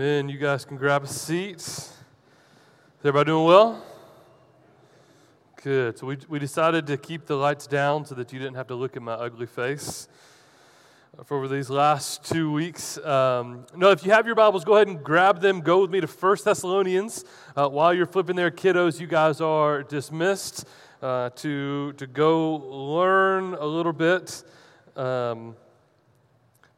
Amen. You guys can grab a seat. Is everybody doing well? Good. So we, we decided to keep the lights down so that you didn't have to look at my ugly face for over these last two weeks. Um, no, if you have your Bibles, go ahead and grab them. Go with me to First Thessalonians. Uh, while you're flipping there, kiddos, you guys are dismissed uh, to, to go learn a little bit. Um,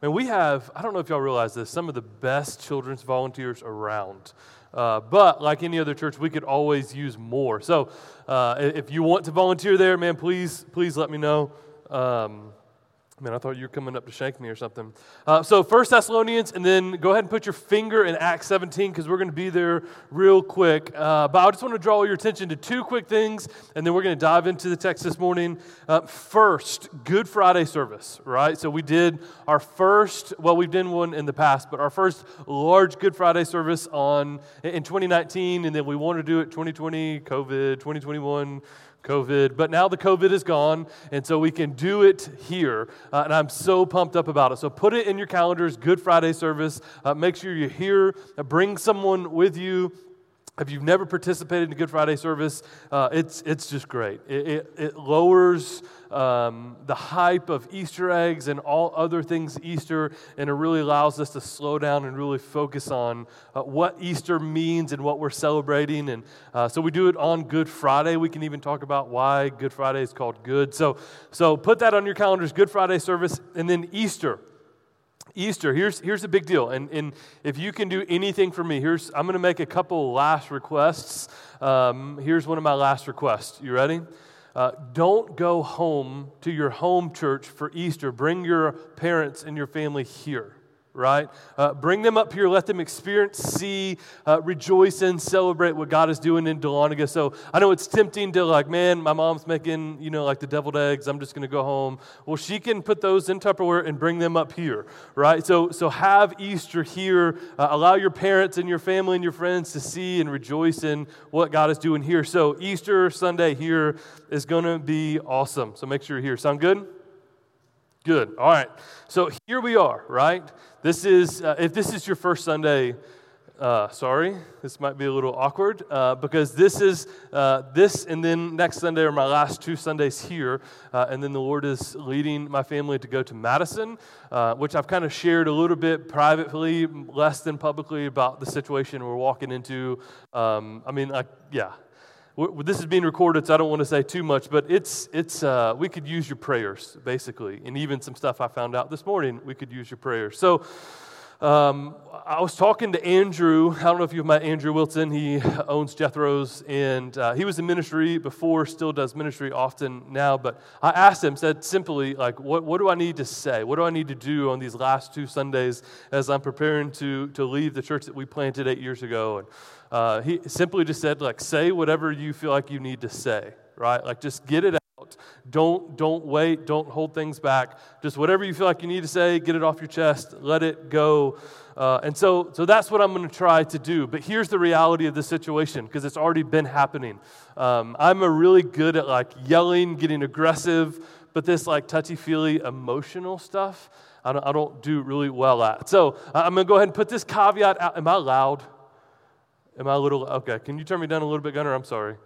and we have, I don't know if y'all realize this, some of the best children's volunteers around. Uh, but like any other church, we could always use more. So uh, if you want to volunteer there, man, please, please let me know. Um, Man, I thought you were coming up to shank me or something. Uh, so, First Thessalonians, and then go ahead and put your finger in Acts 17 because we're going to be there real quick. Uh, but I just want to draw your attention to two quick things, and then we're going to dive into the text this morning. Uh, first, Good Friday service, right? So, we did our first, well, we've done one in the past, but our first large Good Friday service on in 2019, and then we want to do it 2020, COVID, 2021. COVID, but now the COVID is gone, and so we can do it here. Uh, and I'm so pumped up about it. So put it in your calendars, Good Friday service. Uh, make sure you're here. Uh, bring someone with you. If you've never participated in a Good Friday service, uh, it's, it's just great. It, it, it lowers um, the hype of Easter eggs and all other things Easter, and it really allows us to slow down and really focus on uh, what Easter means and what we're celebrating. And uh, so we do it on Good Friday. We can even talk about why Good Friday is called good. So, so put that on your calendars Good Friday service, and then Easter. Easter, here's, here's the big deal. And, and if you can do anything for me, here's, I'm going to make a couple last requests. Um, here's one of my last requests. You ready? Uh, don't go home to your home church for Easter. Bring your parents and your family here right? Uh, bring them up here, let them experience, see, uh, rejoice and celebrate what God is doing in Dahlonega. So I know it's tempting to, like, man, my mom's making, you know, like the deviled eggs. I'm just going to go home. Well, she can put those in Tupperware and bring them up here, right? So, so have Easter here. Uh, allow your parents and your family and your friends to see and rejoice in what God is doing here. So Easter Sunday here is going to be awesome. So make sure you're here. Sound good? Good. All right. So here we are, right? This is, uh, if this is your first Sunday, uh, sorry, this might be a little awkward uh, because this is uh, this and then next Sunday are my last two Sundays here. Uh, and then the Lord is leading my family to go to Madison, uh, which I've kind of shared a little bit privately, less than publicly about the situation we're walking into. Um, I mean, like, yeah, this is being recorded, so I don't want to say too much, but it's, it's, uh, we could use your prayers, basically. And even some stuff I found out this morning, we could use your prayers. So um, I was talking to Andrew. I don't know if you've met Andrew Wilson. He owns Jethro's, and uh, he was in ministry before, still does ministry often now. But I asked him, said simply, like, what, what do I need to say? What do I need to do on these last two Sundays as I'm preparing to, to leave the church that we planted eight years ago? And uh, he simply just said, like, say whatever you feel like you need to say, right? Like, just get it out. Don't, don't wait. Don't hold things back. Just whatever you feel like you need to say, get it off your chest. Let it go. Uh, and so, so that's what I'm going to try to do. But here's the reality of the situation because it's already been happening. Um, I'm a really good at like yelling, getting aggressive, but this like touchy feely emotional stuff, I don't, I don't do really well at. So I'm going to go ahead and put this caveat out. Am I loud? Am I a little, okay, can you turn me down a little bit, Gunner? I'm sorry.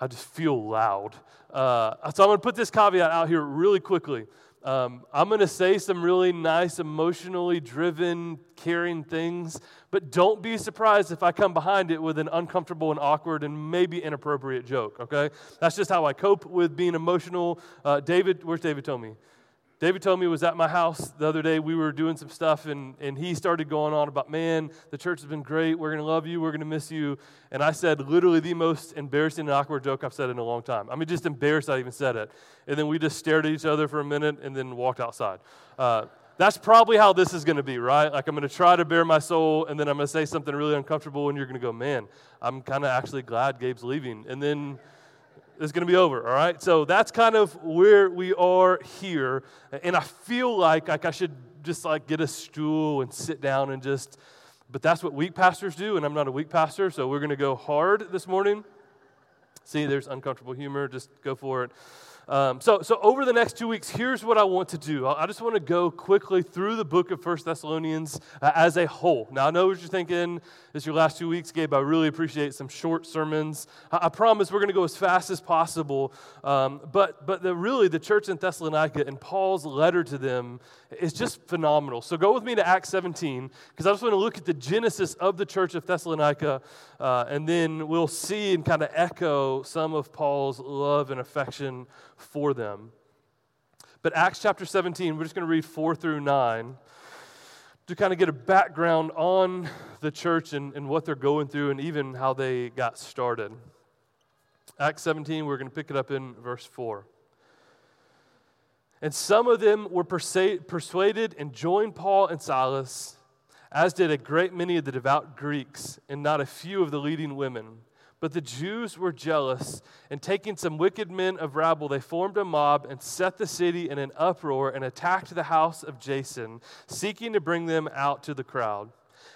I just feel loud. Uh, so I'm going to put this caveat out here really quickly. Um, I'm going to say some really nice, emotionally driven, caring things, but don't be surprised if I come behind it with an uncomfortable and awkward and maybe inappropriate joke, okay? That's just how I cope with being emotional. Uh, David, where's David told me? David told me was at my house the other day. We were doing some stuff, and, and he started going on about, man, the church has been great. We're going to love you. We're going to miss you. And I said literally the most embarrassing and awkward joke I've said in a long time. I mean, just embarrassed I even said it. And then we just stared at each other for a minute and then walked outside. Uh, that's probably how this is going to be, right? Like, I'm going to try to bare my soul, and then I'm going to say something really uncomfortable, and you're going to go, man, I'm kind of actually glad Gabe's leaving. And then is going to be over, all right? So that's kind of where we are here. And I feel like, like I should just like get a stool and sit down and just, but that's what weak pastors do, and I'm not a weak pastor, so we're going to go hard this morning. See, there's uncomfortable humor, just go for it. Um, so, so over the next two weeks, here's what I want to do. I just want to go quickly through the book of First Thessalonians uh, as a whole. Now, I know what you're thinking. It's your last two weeks, Gabe. I really appreciate some short sermons. I, I promise we're going to go as fast as possible. Um, but but the, really, the church in Thessalonica and Paul's letter to them is just phenomenal. So go with me to Acts 17 because I just want to look at the genesis of the church of Thessalonica, uh, and then we'll see and kind of echo some of Paul's love and affection for them. But Acts chapter 17, we're just going to read 4 through 9 to kind of get a background on the church and, and what they're going through and even how they got started. Acts 17, we're going to pick it up in verse 4. And some of them were persuaded and joined Paul and Silas, as did a great many of the devout Greeks, and not a few of the leading women. But the Jews were jealous, and taking some wicked men of rabble, they formed a mob and set the city in an uproar and attacked the house of Jason, seeking to bring them out to the crowd.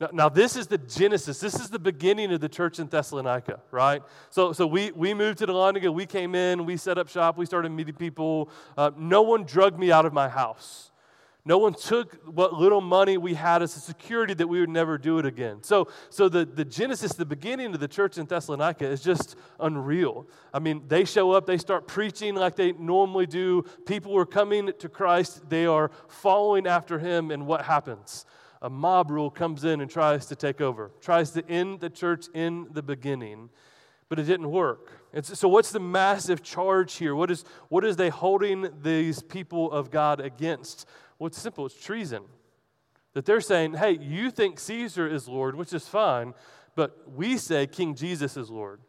Now, now, this is the genesis. This is the beginning of the church in Thessalonica, right? So, so we, we moved to Thessalonica. We came in. We set up shop. We started meeting people. Uh, no one drugged me out of my house. No one took what little money we had as a security that we would never do it again. So, so the, the genesis, the beginning of the church in Thessalonica is just unreal. I mean, they show up, they start preaching like they normally do. People are coming to Christ, they are following after him, and what happens? A mob rule comes in and tries to take over, tries to end the church in the beginning, but it didn't work. So, what's the massive charge here? What is, what is they holding these people of God against? Well, it's simple it's treason. That they're saying, hey, you think Caesar is Lord, which is fine, but we say King Jesus is Lord.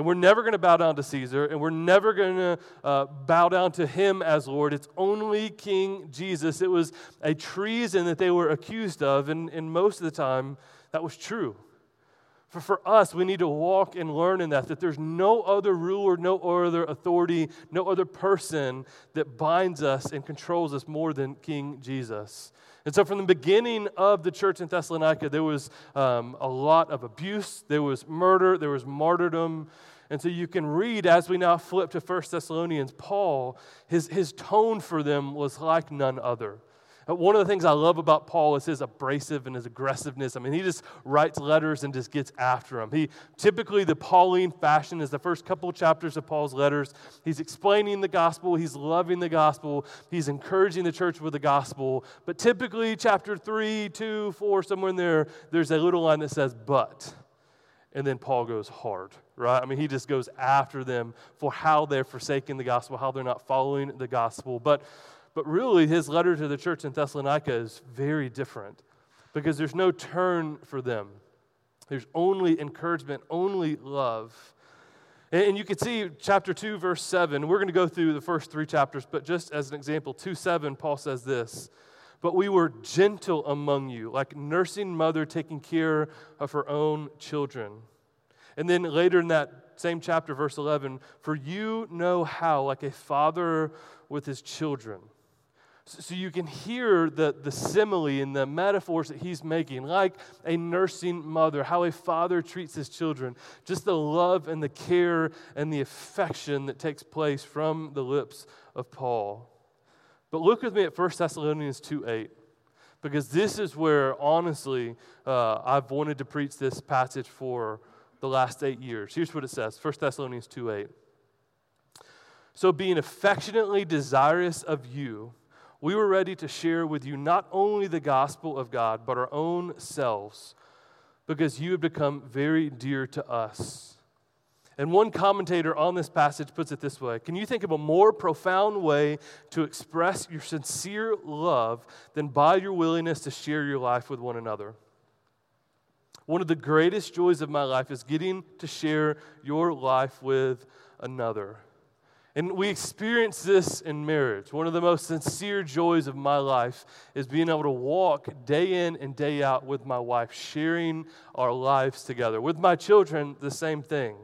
And we're never going to bow down to Caesar, and we're never going to uh, bow down to him as Lord. It's only King Jesus. It was a treason that they were accused of, and, and most of the time, that was true. For, for us, we need to walk and learn in that, that there's no other ruler, no other authority, no other person that binds us and controls us more than King Jesus. And so, from the beginning of the church in Thessalonica, there was um, a lot of abuse, there was murder, there was martyrdom. And so, you can read as we now flip to 1 Thessalonians, Paul, his, his tone for them was like none other. Uh, one of the things I love about Paul is his abrasive and his aggressiveness. I mean, he just writes letters and just gets after them. He typically the Pauline fashion is the first couple chapters of Paul's letters. He's explaining the gospel, he's loving the gospel, he's encouraging the church with the gospel. But typically, chapter three, two, four, somewhere in there, there's a little line that says, but. And then Paul goes hard, right? I mean, he just goes after them for how they're forsaking the gospel, how they're not following the gospel. But but really, his letter to the church in Thessalonica is very different because there's no turn for them. There's only encouragement, only love. And you can see chapter 2, verse 7. We're going to go through the first three chapters, but just as an example, 2 7, Paul says this But we were gentle among you, like nursing mother taking care of her own children. And then later in that same chapter, verse 11, For you know how, like a father with his children. So you can hear the, the simile and the metaphors that he's making, like a nursing mother, how a father treats his children, just the love and the care and the affection that takes place from the lips of Paul. But look with me at 1 Thessalonians 2 8, because this is where, honestly, uh, I've wanted to preach this passage for the last eight years. Here's what it says 1 Thessalonians 2 8. So, being affectionately desirous of you, we were ready to share with you not only the gospel of God, but our own selves, because you have become very dear to us. And one commentator on this passage puts it this way Can you think of a more profound way to express your sincere love than by your willingness to share your life with one another? One of the greatest joys of my life is getting to share your life with another. And we experience this in marriage. One of the most sincere joys of my life is being able to walk day in and day out with my wife, sharing our lives together. With my children, the same thing.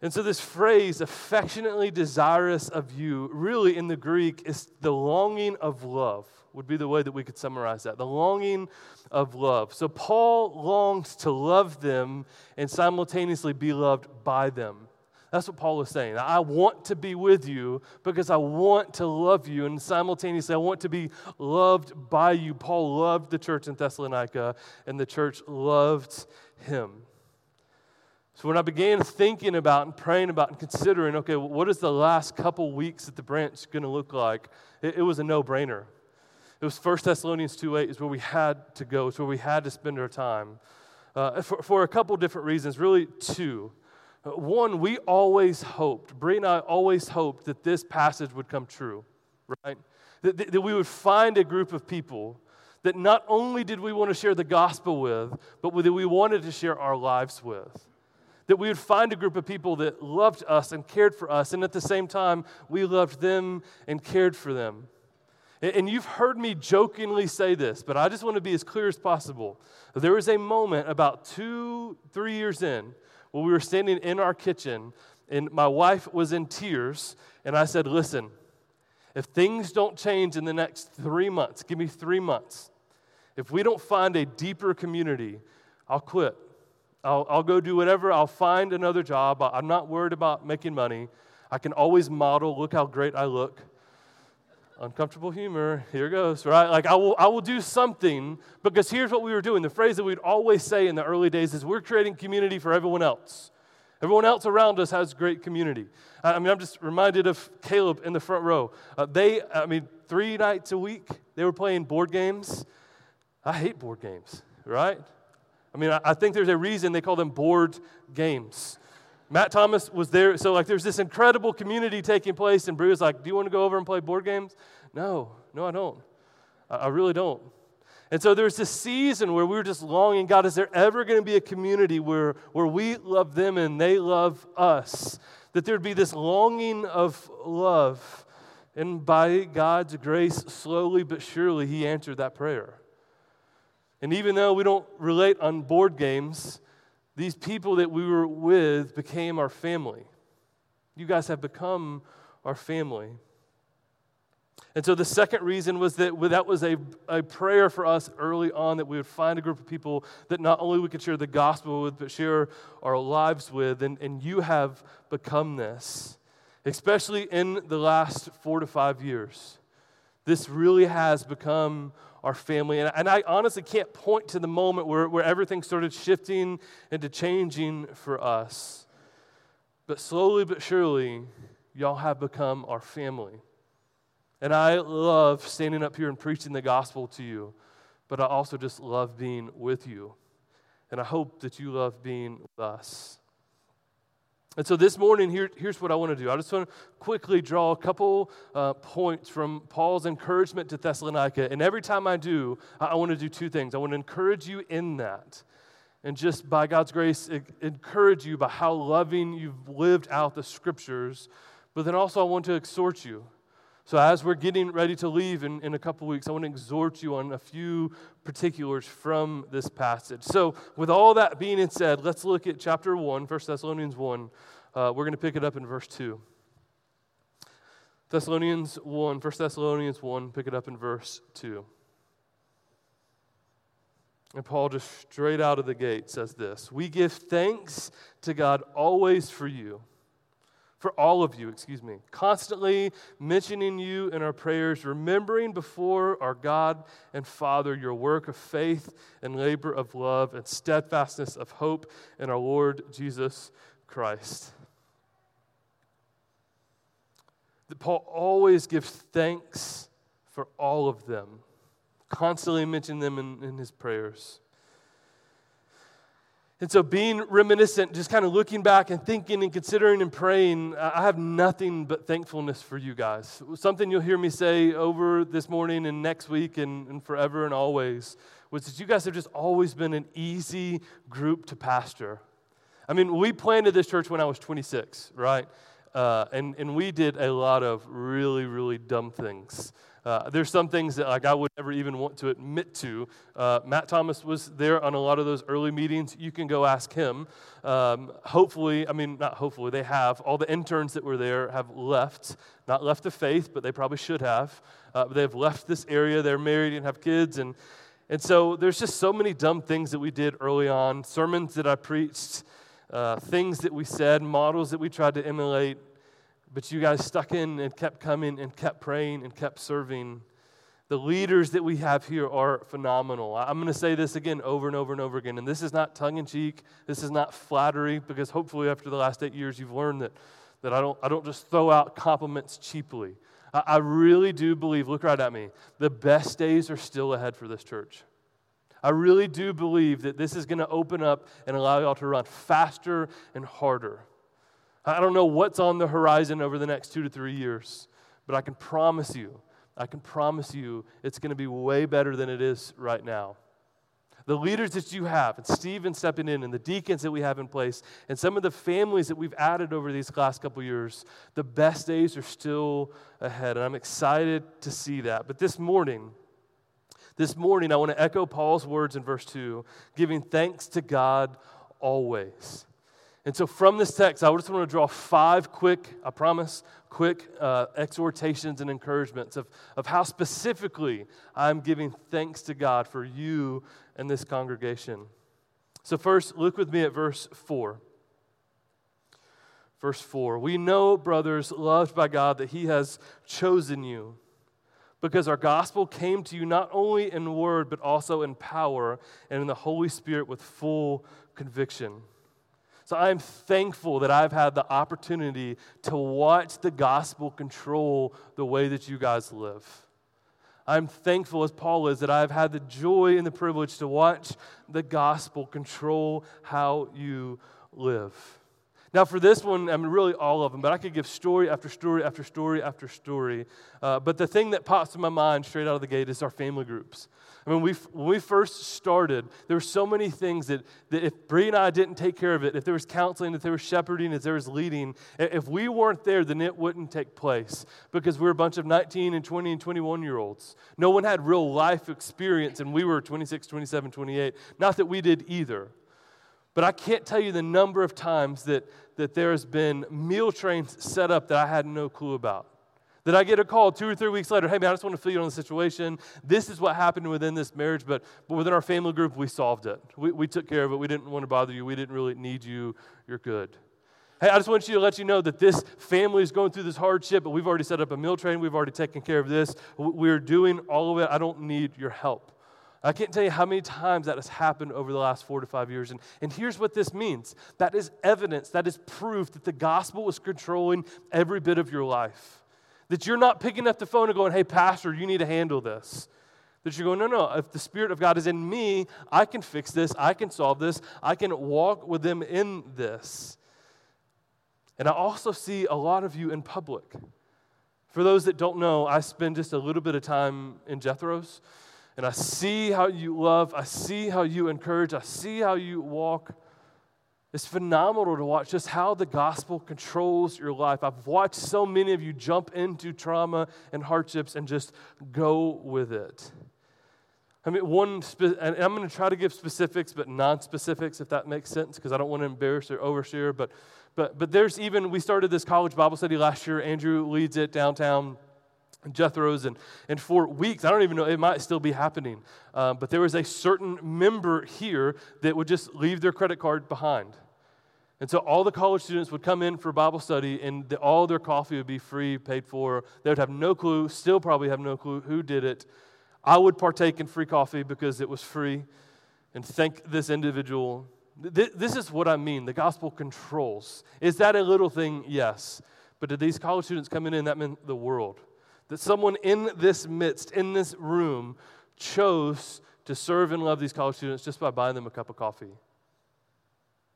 And so, this phrase, affectionately desirous of you, really in the Greek is the longing of love, would be the way that we could summarize that. The longing of love. So, Paul longs to love them and simultaneously be loved by them. That's what Paul is saying. I want to be with you because I want to love you, and simultaneously, I want to be loved by you. Paul loved the church in Thessalonica, and the church loved him. So when I began thinking about and praying about and considering, okay, what is the last couple weeks at the branch going to look like? It, it was a no-brainer. It was 1 Thessalonians 2.8 is where we had to go. It's where we had to spend our time. Uh, for, for a couple different reasons, really two. Uh, one, we always hoped, Bree and I always hoped that this passage would come true, right? That, that, that we would find a group of people that not only did we want to share the gospel with, but that we wanted to share our lives with. That we would find a group of people that loved us and cared for us, and at the same time, we loved them and cared for them. And you've heard me jokingly say this, but I just want to be as clear as possible. There was a moment about two, three years in well, we were standing in our kitchen, and my wife was in tears, and I said, Listen, if things don't change in the next three months, give me three months. If we don't find a deeper community, I'll quit. I'll, I'll go do whatever. I'll find another job. I'm not worried about making money. I can always model. Look how great I look uncomfortable humor here goes right? Like i will i will do something because here's what we were doing. The phrase that we'd always say in the early days is we're creating community for everyone else. Everyone else around us has great community. I mean i'm just reminded of caleb in the front row. Uh, they i mean three nights a week they were playing board games. I hate board games right? I mean i, I think there's a reason they call them board games Matt Thomas was there. So, like, there's this incredible community taking place, and Bree is like, Do you want to go over and play board games? No, no, I don't. I, I really don't. And so there's this season where we were just longing God, is there ever going to be a community where, where we love them and they love us? That there'd be this longing of love. And by God's grace, slowly but surely, He answered that prayer. And even though we don't relate on board games, these people that we were with became our family. You guys have become our family. And so the second reason was that that was a, a prayer for us early on that we would find a group of people that not only we could share the gospel with, but share our lives with. And, and you have become this, especially in the last four to five years. This really has become our family. And, and I honestly can't point to the moment where, where everything started shifting into changing for us. But slowly but surely, y'all have become our family. And I love standing up here and preaching the gospel to you, but I also just love being with you. And I hope that you love being with us. And so this morning, here, here's what I want to do. I just want to quickly draw a couple uh, points from Paul's encouragement to Thessalonica. And every time I do, I, I want to do two things. I want to encourage you in that. And just by God's grace, encourage you by how loving you've lived out the scriptures. But then also, I want to exhort you. So, as we're getting ready to leave in, in a couple weeks, I want to exhort you on a few particulars from this passage. So, with all that being said, let's look at chapter 1, 1 Thessalonians 1. Uh, we're going to pick it up in verse 2. Thessalonians 1, 1 Thessalonians 1, pick it up in verse 2. And Paul, just straight out of the gate, says this We give thanks to God always for you for all of you, excuse me, constantly mentioning you in our prayers, remembering before our God and Father your work of faith and labor of love and steadfastness of hope in our Lord Jesus Christ. That Paul always gives thanks for all of them, constantly mentioning them in, in his prayers. And so, being reminiscent, just kind of looking back and thinking and considering and praying, I have nothing but thankfulness for you guys. Something you'll hear me say over this morning and next week and, and forever and always was that you guys have just always been an easy group to pastor. I mean, we planted this church when I was 26, right? Uh, and, and we did a lot of really, really dumb things. Uh, there's some things that like I would never even want to admit to. Uh, Matt Thomas was there on a lot of those early meetings. You can go ask him. Um, hopefully, I mean not hopefully, they have. All the interns that were there have left, not left the faith, but they probably should have. Uh, they've left this area. They're married and have kids, and and so there's just so many dumb things that we did early on. Sermons that I preached, uh, things that we said, models that we tried to emulate but you guys stuck in and kept coming and kept praying and kept serving. The leaders that we have here are phenomenal. I'm going to say this again over and over and over again. And this is not tongue in cheek. This is not flattery, because hopefully, after the last eight years, you've learned that, that I, don't, I don't just throw out compliments cheaply. I, I really do believe, look right at me, the best days are still ahead for this church. I really do believe that this is going to open up and allow y'all to run faster and harder. I don't know what's on the horizon over the next two to three years, but I can promise you, I can promise you it's going to be way better than it is right now. The leaders that you have, and Stephen stepping in, and the deacons that we have in place, and some of the families that we've added over these last couple years, the best days are still ahead. And I'm excited to see that. But this morning, this morning, I want to echo Paul's words in verse 2 giving thanks to God always. And so, from this text, I just want to draw five quick, I promise, quick uh, exhortations and encouragements of, of how specifically I'm giving thanks to God for you and this congregation. So, first, look with me at verse 4. Verse 4 We know, brothers, loved by God, that He has chosen you because our gospel came to you not only in word, but also in power and in the Holy Spirit with full conviction. So I'm thankful that I've had the opportunity to watch the gospel control the way that you guys live. I'm thankful, as Paul is, that I've had the joy and the privilege to watch the gospel control how you live. Now, for this one, I mean, really all of them, but I could give story after story after story after story. Uh, but the thing that pops in my mind straight out of the gate is our family groups. I mean, we, when we first started, there were so many things that, that if Bree and I didn't take care of it, if there was counseling, if there was shepherding, if there was leading, if we weren't there, then it wouldn't take place because we were a bunch of 19 and 20 and 21 year olds. No one had real life experience, and we were 26, 27, 28. Not that we did either. But I can't tell you the number of times that, that there has been meal trains set up that I had no clue about. That I get a call two or three weeks later, hey man, I just want to fill you on the situation. This is what happened within this marriage, but, but within our family group, we solved it. We, we took care of it. We didn't want to bother you. We didn't really need you. You're good. Hey, I just want you to let you know that this family is going through this hardship, but we've already set up a meal train. We've already taken care of this. We're doing all of it. I don't need your help. I can't tell you how many times that has happened over the last four to five years. And, and here's what this means that is evidence, that is proof that the gospel is controlling every bit of your life. That you're not picking up the phone and going, hey, Pastor, you need to handle this. That you're going, no, no, if the Spirit of God is in me, I can fix this, I can solve this, I can walk with them in this. And I also see a lot of you in public. For those that don't know, I spend just a little bit of time in Jethro's and I see how you love, I see how you encourage, I see how you walk. It's phenomenal to watch just how the gospel controls your life. I've watched so many of you jump into trauma and hardships and just go with it. I mean, one, and I'm going to try to give specifics, but non specifics, if that makes sense, because I don't want to embarrass or overshare. But, but, but there's even, we started this college Bible study last year. Andrew leads it downtown. Jethro's, and, and for weeks, I don't even know, it might still be happening, uh, but there was a certain member here that would just leave their credit card behind. And so all the college students would come in for Bible study, and the, all their coffee would be free, paid for. They would have no clue, still probably have no clue who did it. I would partake in free coffee because it was free and thank this individual. Th- this is what I mean the gospel controls. Is that a little thing? Yes. But did these college students coming in, and that meant the world. That someone in this midst, in this room, chose to serve and love these college students just by buying them a cup of coffee.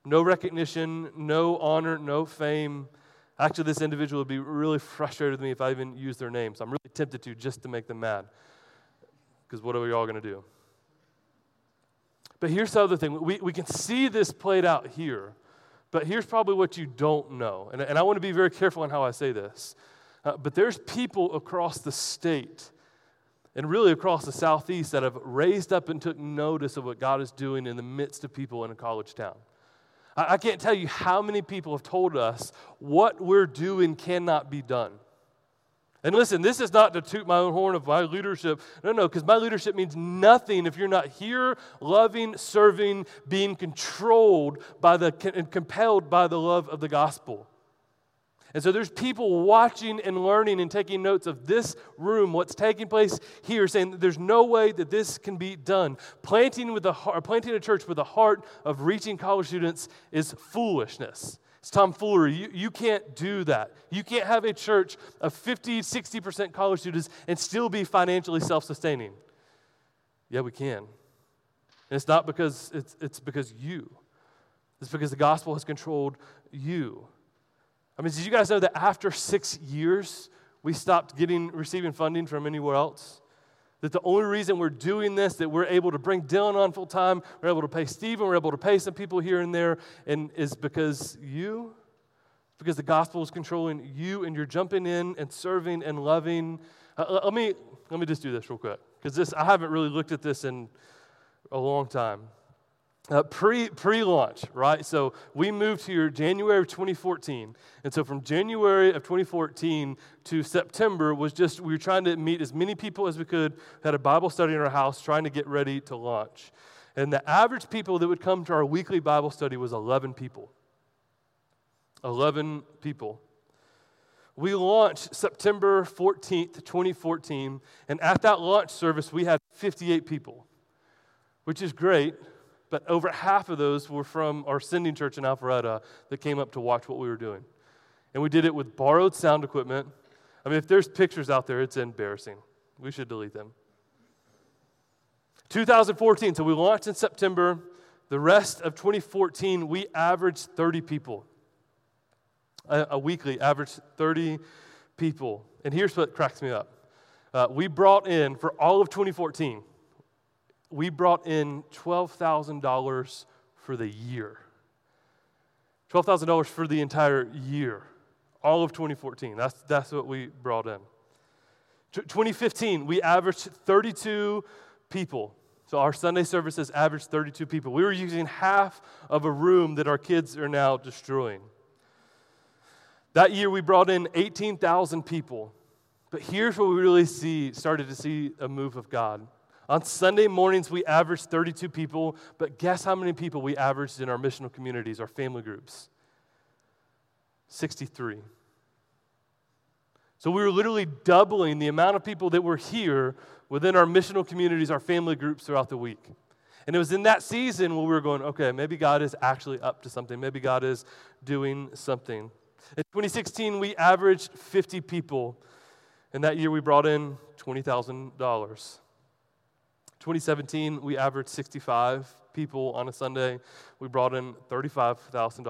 No recognition, no honor, no fame. Actually, this individual would be really frustrated with me if I even used their names. I'm really tempted to just to make them mad. Because what are we all going to do? But here's the other thing we, we can see this played out here. But here's probably what you don't know. And, and I want to be very careful on how I say this. Uh, but there's people across the state and really across the southeast that have raised up and took notice of what God is doing in the midst of people in a college town. I, I can't tell you how many people have told us what we're doing cannot be done. And listen, this is not to toot my own horn of my leadership. No, no, because my leadership means nothing if you're not here, loving, serving, being controlled by the and compelled by the love of the gospel. And so there's people watching and learning and taking notes of this room, what's taking place here, saying there's no way that this can be done. Planting, with the, planting a church with a heart of reaching college students is foolishness. It's tomfoolery. You, you can't do that. You can't have a church of 50, 60% college students and still be financially self sustaining. Yeah, we can. And it's not because it's, it's because you. It's because the gospel has controlled you. I mean, did you guys know that after six years, we stopped getting receiving funding from anywhere else? That the only reason we're doing this, that we're able to bring Dylan on full time, we're able to pay Stephen, we're able to pay some people here and there, and is because you, because the gospel is controlling you, and you're jumping in and serving and loving. Uh, let me let me just do this real quick, because this I haven't really looked at this in a long time. Uh, pre pre launch, right? So we moved here January of 2014, and so from January of 2014 to September was just we were trying to meet as many people as we could. Had a Bible study in our house, trying to get ready to launch. And the average people that would come to our weekly Bible study was 11 people. 11 people. We launched September 14th, 2014, and at that launch service we had 58 people, which is great but over half of those were from our sending church in Alpharetta that came up to watch what we were doing. And we did it with borrowed sound equipment. I mean, if there's pictures out there, it's embarrassing. We should delete them. 2014, so we launched in September. The rest of 2014, we averaged 30 people. A, a weekly, averaged 30 people. And here's what cracks me up. Uh, we brought in, for all of 2014, we brought in $12,000 for the year. $12,000 for the entire year, all of 2014. That's, that's what we brought in. 2015, we averaged 32 people. So our Sunday services averaged 32 people. We were using half of a room that our kids are now destroying. That year, we brought in 18,000 people. But here's what we really see, started to see a move of God. On Sunday mornings, we averaged 32 people, but guess how many people we averaged in our missional communities, our family groups? 63. So we were literally doubling the amount of people that were here within our missional communities, our family groups throughout the week. And it was in that season where we were going, okay, maybe God is actually up to something. Maybe God is doing something. In 2016, we averaged 50 people. And that year, we brought in $20,000. 2017, we averaged 65 people on a Sunday. We brought in $35,000.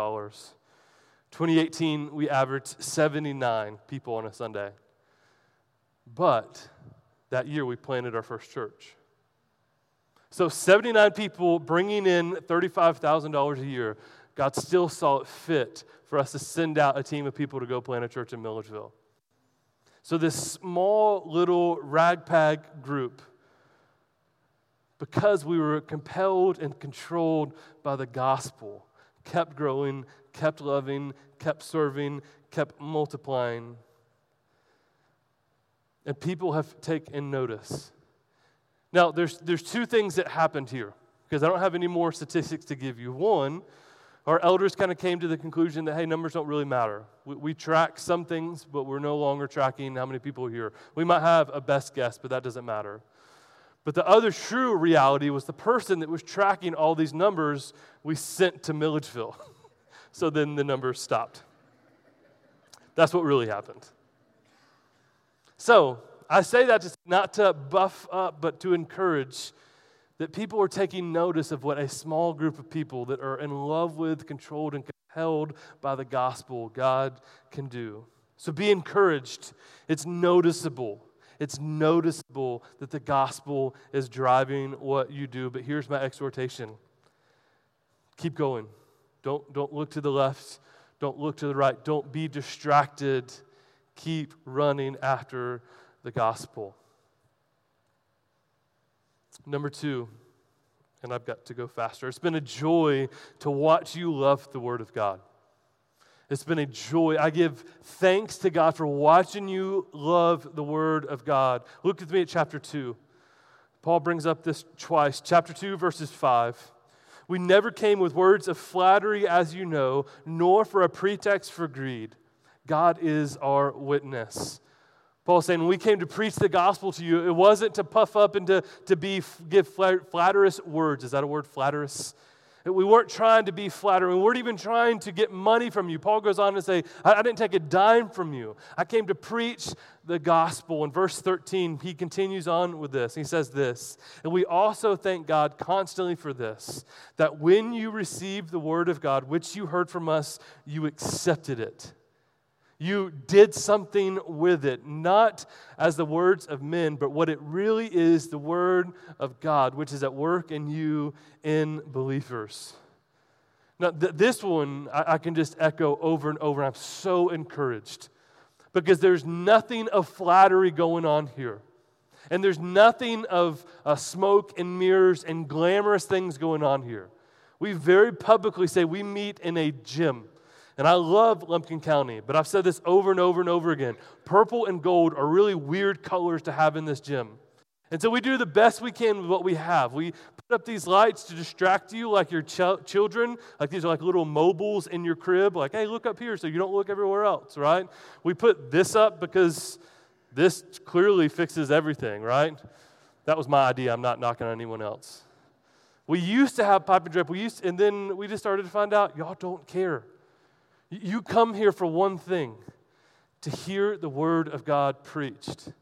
2018, we averaged 79 people on a Sunday. But that year, we planted our first church. So, 79 people bringing in $35,000 a year, God still saw it fit for us to send out a team of people to go plant a church in Milledgeville. So, this small little ragtag group because we were compelled and controlled by the gospel, kept growing, kept loving, kept serving, kept multiplying. And people have taken notice. Now, there's, there's two things that happened here because I don't have any more statistics to give you. One, our elders kind of came to the conclusion that, hey, numbers don't really matter. We, we, track some things, but we're no longer tracking how many people are here. We might have a best guess, but that doesn't matter. But the other true reality was the person that was tracking all these numbers we sent to Milledgeville. so then the numbers stopped. That's what really happened. So I say that just not to buff up, but to encourage that people are taking notice of what a small group of people that are in love with, controlled, and compelled by the gospel God can do. So be encouraged. It's noticeable. It's noticeable that the gospel is driving what you do. But here's my exhortation keep going, Don't, don't look to the left. Don't look to the right. Don't be distracted. Keep running after the gospel. Number two, and I've got to go faster. It's been a joy to watch you love the Word of God. It's been a joy. I give thanks to God for watching you love the Word of God. Look with me at chapter 2. Paul brings up this twice. Chapter 2, verses 5. We never came with words of flattery, as you know, nor for a pretext for greed. God is our witness. Paul's saying, when we came to preach the gospel to you, it wasn't to puff up and to, to be, give flatterous words. Is that a word, flatterous? We weren't trying to be flattering. We weren't even trying to get money from you. Paul goes on to say, I, I didn't take a dime from you. I came to preach the gospel. In verse 13, he continues on with this. He says this, and we also thank God constantly for this, that when you received the word of God, which you heard from us, you accepted it you did something with it, not as the words of men, but what it really is the word of God, which is at work in you in believers. Now, th- this one I-, I can just echo over and over. I'm so encouraged because there's nothing of flattery going on here. And there's nothing of uh, smoke and mirrors and glamorous things going on here. We very publicly say we meet in a gym. And I love Lumpkin County, but I've said this over and over and over again. Purple and gold are really weird colors to have in this gym. And so we do the best we can with what we have. We put up these lights to distract you like your ch- children, like these are like little mobiles in your crib, like, hey, look up here so you don't look everywhere else, right? We put this up because this clearly fixes everything, right? That was my idea. I'm not knocking on anyone else. We used to have pipe and drape, we used, to, and then we just started to find out y'all don't care. You come here for one thing to hear the word of God preached.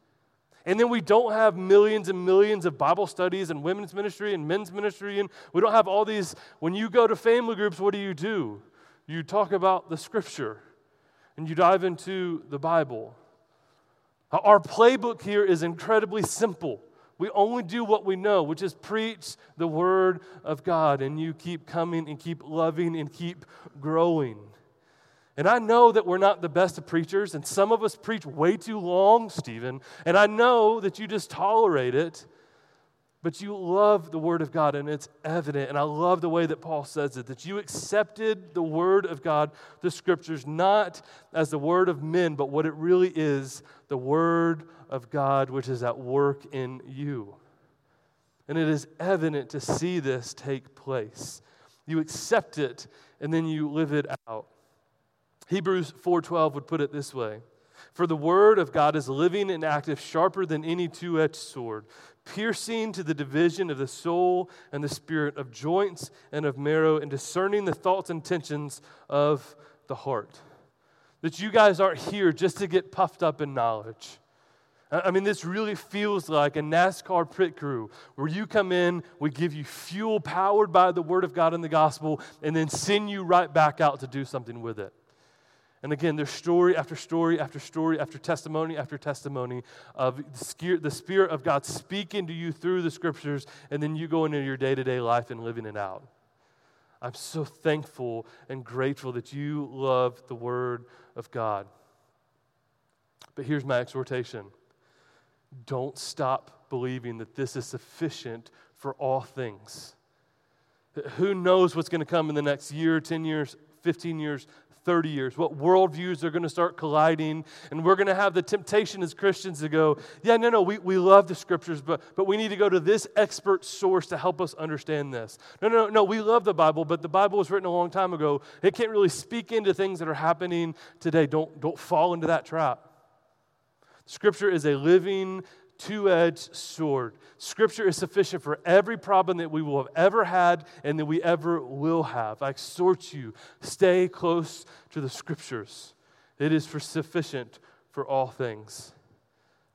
And then we don't have millions and millions of Bible studies and women's ministry and men's ministry. And we don't have all these. When you go to family groups, what do you do? You talk about the scripture and you dive into the Bible. Our playbook here is incredibly simple. We only do what we know, which is preach the word of God. And you keep coming and keep loving and keep growing. And I know that we're not the best of preachers, and some of us preach way too long, Stephen. And I know that you just tolerate it, but you love the Word of God, and it's evident. And I love the way that Paul says it that you accepted the Word of God, the Scriptures, not as the Word of men, but what it really is the Word of God, which is at work in you. And it is evident to see this take place. You accept it, and then you live it out. Hebrews 4:12 would put it this way: For the word of God is living and active, sharper than any two-edged sword, piercing to the division of the soul and the spirit, of joints and of marrow, and discerning the thoughts and intentions of the heart. That you guys aren't here just to get puffed up in knowledge. I mean, this really feels like a NASCAR pit crew where you come in, we give you fuel powered by the Word of God and the gospel, and then send you right back out to do something with it. And again, there's story after story after story after testimony after testimony of the Spirit of God speaking to you through the scriptures, and then you go into your day to day life and living it out. I'm so thankful and grateful that you love the Word of God. But here's my exhortation don't stop believing that this is sufficient for all things. Who knows what's going to come in the next year, 10 years, 15 years, 30 years, what worldviews are going to start colliding. And we're going to have the temptation as Christians to go, yeah, no, no, we, we love the scriptures, but, but we need to go to this expert source to help us understand this. No, no, no, we love the Bible, but the Bible was written a long time ago. It can't really speak into things that are happening today. Don't, don't fall into that trap. Scripture is a living, two edged sword. Scripture is sufficient for every problem that we will have ever had and that we ever will have. I exhort you, stay close to the Scriptures. It is for sufficient for all things.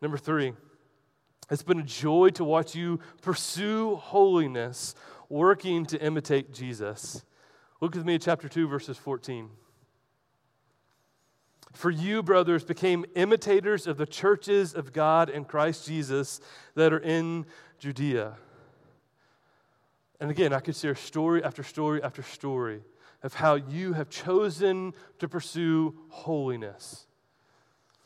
Number three, it's been a joy to watch you pursue holiness, working to imitate Jesus. Look with me at chapter 2, verses 14. For you, brothers, became imitators of the churches of God in Christ Jesus that are in Judea. And again, I could share story after story after story of how you have chosen to pursue holiness.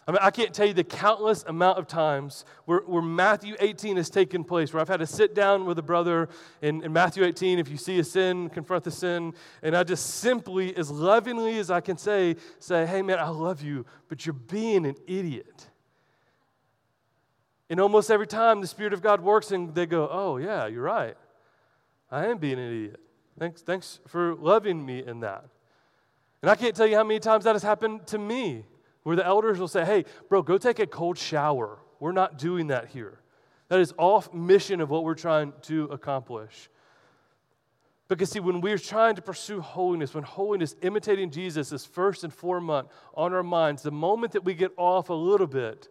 I mean, I can't tell you the countless amount of times where, where Matthew 18 has taken place, where I've had to sit down with a brother in, in Matthew 18, if you see a sin, confront the sin, and I just simply, as lovingly as I can say, say, hey man, I love you, but you're being an idiot. And almost every time the Spirit of God works and they go, oh yeah, you're right. I am being an idiot. Thanks, thanks for loving me in that. And I can't tell you how many times that has happened to me where the elders will say, hey, bro, go take a cold shower. We're not doing that here. That is off mission of what we're trying to accomplish. Because, see, when we're trying to pursue holiness, when holiness, imitating Jesus, is first and foremost on our minds, the moment that we get off a little bit,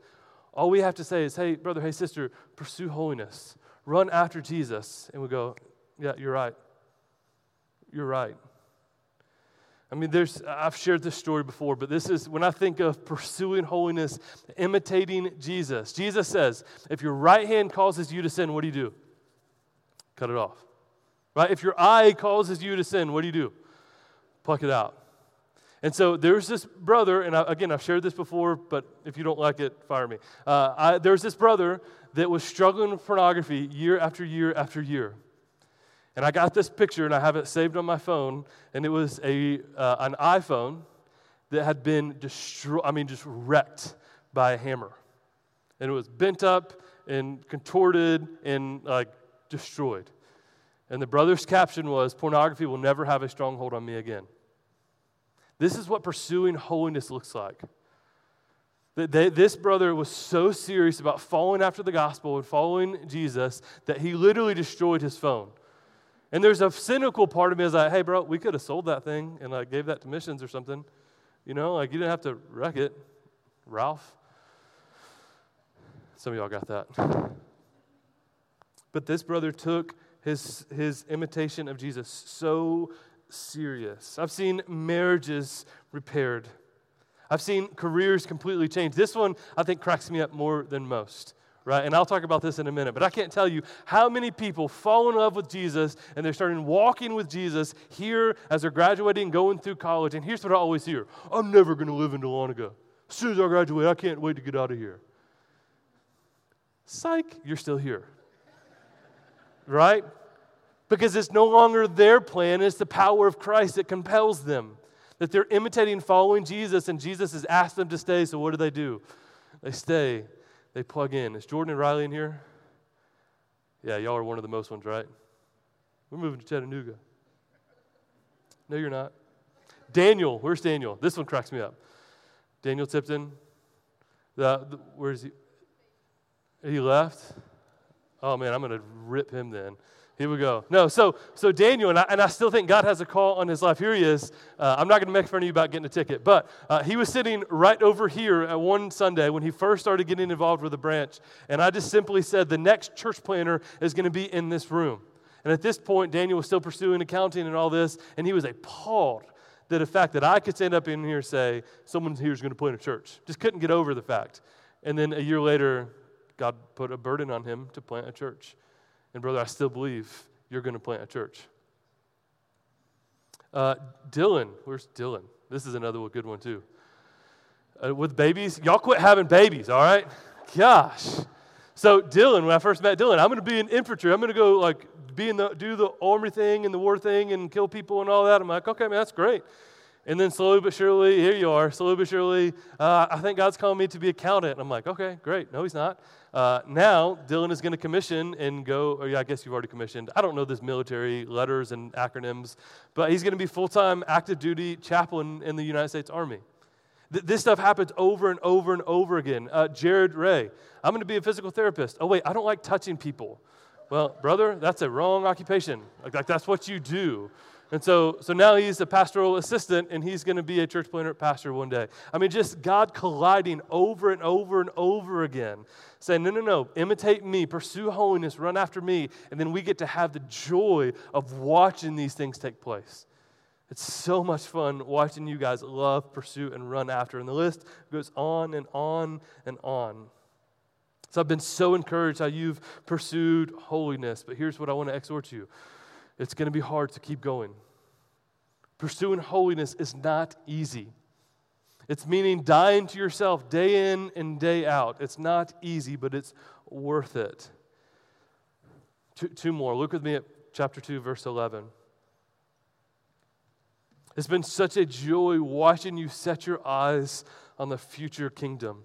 all we have to say is, hey, brother, hey, sister, pursue holiness. Run after Jesus. And we go, yeah, you're right. You're right. I mean, there's, I've shared this story before, but this is when I think of pursuing holiness, imitating Jesus. Jesus says, if your right hand causes you to sin, what do you do? Cut it off. Right? If your eye causes you to sin, what do you do? Pluck it out. And so there's this brother, and I, again, I've shared this before, but if you don't like it, fire me. Uh, I, there's this brother that was struggling with pornography year after year after year. And I got this picture and I have it saved on my phone, and it was a, uh, an iPhone that had been destroyed, I mean, just wrecked by a hammer. And it was bent up and contorted and like destroyed. And the brother's caption was Pornography will never have a stronghold on me again. This is what pursuing holiness looks like. This brother was so serious about following after the gospel and following Jesus that he literally destroyed his phone. And there's a cynical part of me is like, hey, bro, we could have sold that thing and like gave that to missions or something. You know, like you didn't have to wreck it, Ralph. Some of y'all got that. But this brother took his, his imitation of Jesus so serious. I've seen marriages repaired. I've seen careers completely changed. This one, I think, cracks me up more than most right? And I'll talk about this in a minute. But I can't tell you how many people fall in love with Jesus and they're starting walking with Jesus here as they're graduating, going through college. And here's what I always hear I'm never going to live in Dahlonega. As soon as I graduate, I can't wait to get out of here. Psych, you're still here. right? Because it's no longer their plan, it's the power of Christ that compels them. That they're imitating following Jesus, and Jesus has asked them to stay, so what do they do? They stay they plug in. Is Jordan and Riley in here? Yeah, y'all are one of the most ones, right? We're moving to Chattanooga. No, you're not. Daniel, where's Daniel? This one cracks me up. Daniel Tipton. The, the, where's he? He left. Oh man, I'm gonna rip him then. Here we go. No, so so Daniel, and I, and I still think God has a call on his life. Here he is. Uh, I'm not going to make fun of you about getting a ticket, but uh, he was sitting right over here at one Sunday when he first started getting involved with the branch, and I just simply said the next church planter is going to be in this room. And at this point, Daniel was still pursuing accounting and all this, and he was appalled that the fact that I could stand up in here and say someone here is going to plant a church. Just couldn't get over the fact. And then a year later, God put a burden on him to plant a church. And, brother, I still believe you're going to plant a church. Uh, Dylan, where's Dylan? This is another good one, too. Uh, with babies, y'all quit having babies, all right? Gosh. So, Dylan, when I first met Dylan, I'm going to be in infantry. I'm going to go, like, be in the, do the army thing and the war thing and kill people and all that. I'm like, okay, man, that's great. And then slowly but surely, here you are, slowly but surely, uh, I think God's calling me to be accountant. And I'm like, okay, great. No, he's not. Uh, now, Dylan is going to commission and go, or yeah, I guess you've already commissioned. I don't know this military letters and acronyms, but he's going to be full time active duty chaplain in the United States Army. Th- this stuff happens over and over and over again. Uh, Jared Ray, I'm going to be a physical therapist. Oh, wait, I don't like touching people. Well, brother, that's a wrong occupation. Like, like that's what you do. And so, so now he's a pastoral assistant and he's going to be a church planter pastor one day. I mean, just God colliding over and over and over again, saying, No, no, no, imitate me, pursue holiness, run after me. And then we get to have the joy of watching these things take place. It's so much fun watching you guys love, pursue, and run after. And the list goes on and on and on. So I've been so encouraged how you've pursued holiness. But here's what I want to exhort you it's going to be hard to keep going. Pursuing holiness is not easy. It's meaning dying to yourself day in and day out. It's not easy, but it's worth it. Two, two more. Look with me at chapter 2, verse 11. It's been such a joy watching you set your eyes on the future kingdom.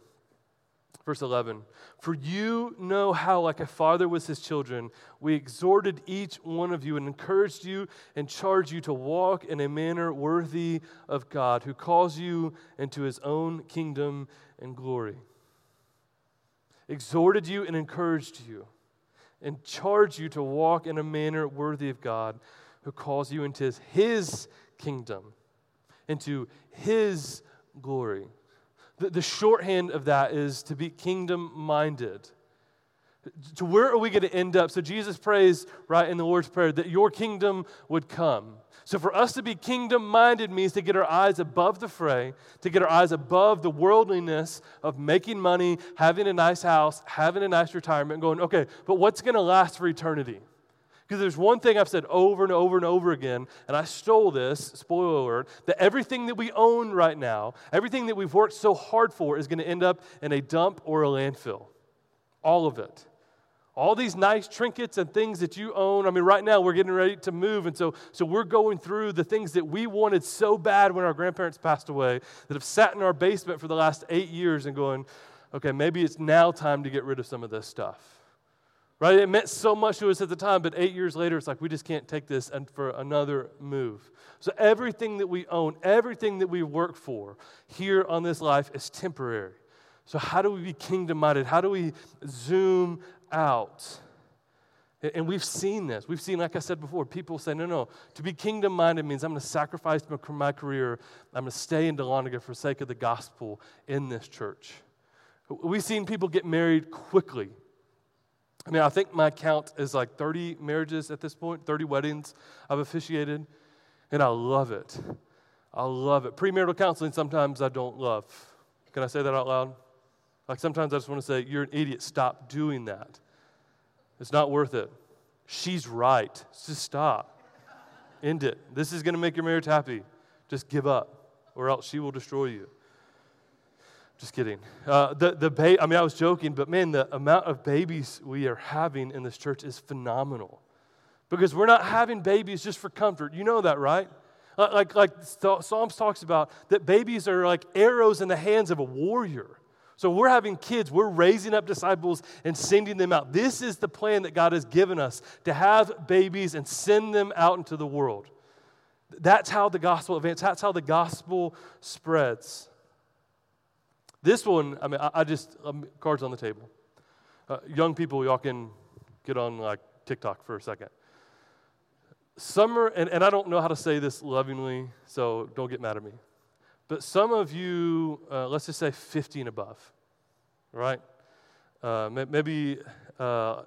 Verse 11 For you know how, like a father with his children, we exhorted each one of you and encouraged you and charged you to walk in a manner worthy of God, who calls you into his own kingdom and glory. Exhorted you and encouraged you and charged you to walk in a manner worthy of God, who calls you into his, kingdom, into his glory. The, the shorthand of that is to be kingdom minded. To where are we going to end up? So Jesus prays, right, in the Lord's Prayer, that your kingdom would come. So for us to be kingdom minded means to get our eyes above the fray, to get our eyes above the worldliness of making money, having a nice house, having a nice retirement, going, okay, but what's going to last for eternity? Because there's one thing I've said over and over and over again, and I stole this, spoiler alert, that everything that we own right now, everything that we've worked so hard for, is going to end up in a dump or a landfill. All of it. All these nice trinkets and things that you own. I mean, right now we're getting ready to move, and so, so we're going through the things that we wanted so bad when our grandparents passed away that have sat in our basement for the last eight years and going, okay, maybe it's now time to get rid of some of this stuff right? It meant so much to us at the time, but eight years later, it's like we just can't take this and for another move. So everything that we own, everything that we work for here on this life is temporary. So how do we be kingdom minded? How do we zoom out? And we've seen this. We've seen, like I said before, people say, no, no, to be kingdom minded means I'm going to sacrifice my career. I'm going to stay in Dahlonega for sake of the gospel in this church. We've seen people get married quickly I mean, I think my count is like 30 marriages at this point, 30 weddings I've officiated, and I love it. I love it. Premarital counseling, sometimes I don't love. Can I say that out loud? Like sometimes I just want to say, You're an idiot. Stop doing that. It's not worth it. She's right. Just stop. End it. This is going to make your marriage happy. Just give up, or else she will destroy you. Just kidding. Uh, the, the ba- I mean, I was joking, but man, the amount of babies we are having in this church is phenomenal. Because we're not having babies just for comfort. You know that, right? Like, like Psalms talks about that babies are like arrows in the hands of a warrior. So we're having kids, we're raising up disciples and sending them out. This is the plan that God has given us to have babies and send them out into the world. That's how the gospel advances, that's how the gospel spreads. This one, I mean, I, I just, um, cards on the table. Uh, young people, y'all can get on like TikTok for a second. Summer, and, and I don't know how to say this lovingly, so don't get mad at me. But some of you, uh, let's just say 50 and above, right? Uh, maybe uh,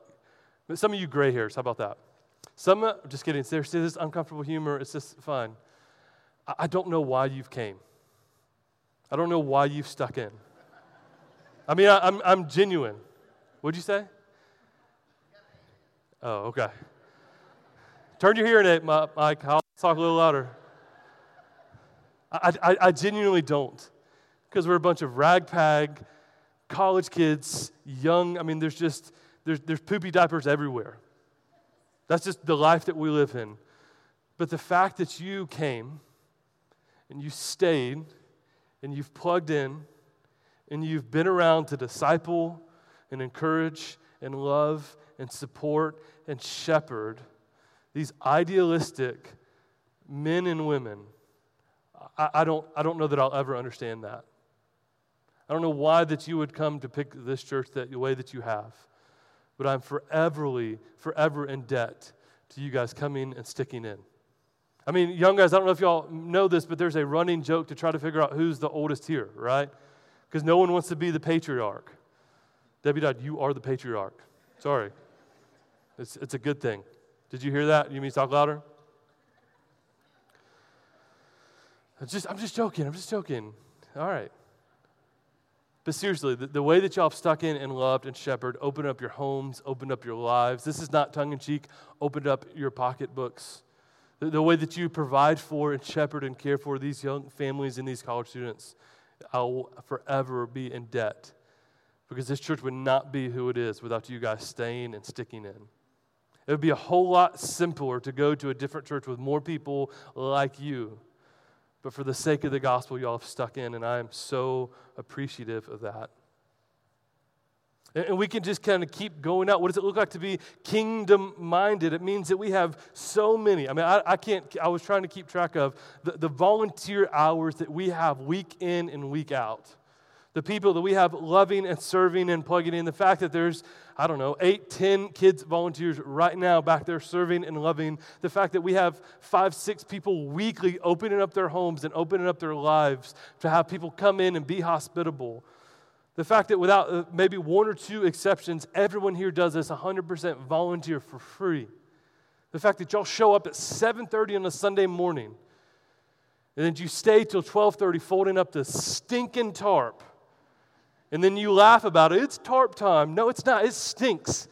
some of you gray hairs, how about that? Some, just kidding, there's this uncomfortable humor, it's just fun. I, I don't know why you've came. I don't know why you've stuck in. I mean, I, am I'm, I'm genuine. What'd you say? Oh, okay. Turn your hearing aid, Mike. I'll talk a little louder. I, I, I genuinely don't. Because we're a bunch of ragtag college kids, young. I mean, there's just, there's, there's poopy diapers everywhere. That's just the life that we live in. But the fact that you came and you stayed and you've plugged in and you've been around to disciple and encourage and love and support and shepherd these idealistic men and women, I, I, don't, I don't know that I'll ever understand that. I don't know why that you would come to pick this church that, the way that you have, but I'm foreverly, forever in debt to you guys coming and sticking in. I mean, young guys, I don't know if y'all know this, but there's a running joke to try to figure out who's the oldest here, right? Because no one wants to be the patriarch. Debbie Dodd, you are the patriarch. Sorry. It's, it's a good thing. Did you hear that? You mean to talk louder? I'm just, I'm just joking. I'm just joking. All right. But seriously, the, the way that y'all have stuck in and loved and shepherded, opened up your homes, opened up your lives. This is not tongue in cheek. Opened up your pocketbooks. the, the way that you provide for and shepherd and care for these young families and these college students. I'll forever be in debt because this church would not be who it is without you guys staying and sticking in. It would be a whole lot simpler to go to a different church with more people like you. But for the sake of the gospel, y'all have stuck in, and I am so appreciative of that. And we can just kind of keep going out. What does it look like to be kingdom minded? It means that we have so many. I mean, I, I can't, I was trying to keep track of the, the volunteer hours that we have week in and week out. The people that we have loving and serving and plugging in. The fact that there's, I don't know, eight, ten kids volunteers right now back there serving and loving. The fact that we have five, six people weekly opening up their homes and opening up their lives to have people come in and be hospitable the fact that without uh, maybe one or two exceptions, everyone here does this 100% volunteer for free. The fact that y'all show up at 7:30 on a Sunday morning and then you stay till 12:30 folding up the stinking tarp. And then you laugh about it. It's tarp time. No, it's not. It stinks.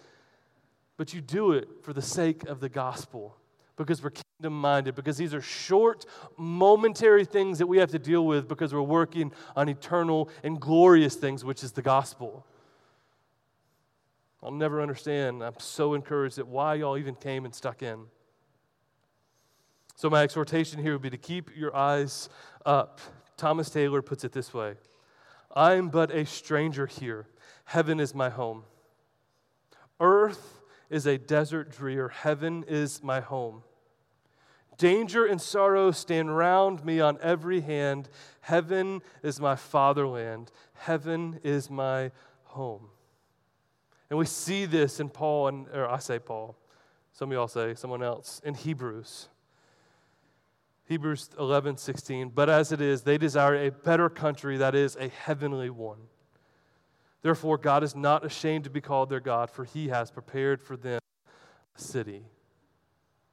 But you do it for the sake of the gospel because we're kingdom minded, because these are short, momentary things that we have to deal with because we're working on eternal and glorious things, which is the gospel. I'll never understand. I'm so encouraged that why y'all even came and stuck in. So, my exhortation here would be to keep your eyes up. Thomas Taylor puts it this way I'm but a stranger here. Heaven is my home. Earth is a desert drear, heaven is my home. Danger and sorrow stand round me on every hand. Heaven is my fatherland, heaven is my home. And we see this in Paul, and, or I say Paul, some of y'all say someone else, in Hebrews. Hebrews 11, 16. But as it is, they desire a better country, that is, a heavenly one. Therefore, God is not ashamed to be called their God, for he has prepared for them a city.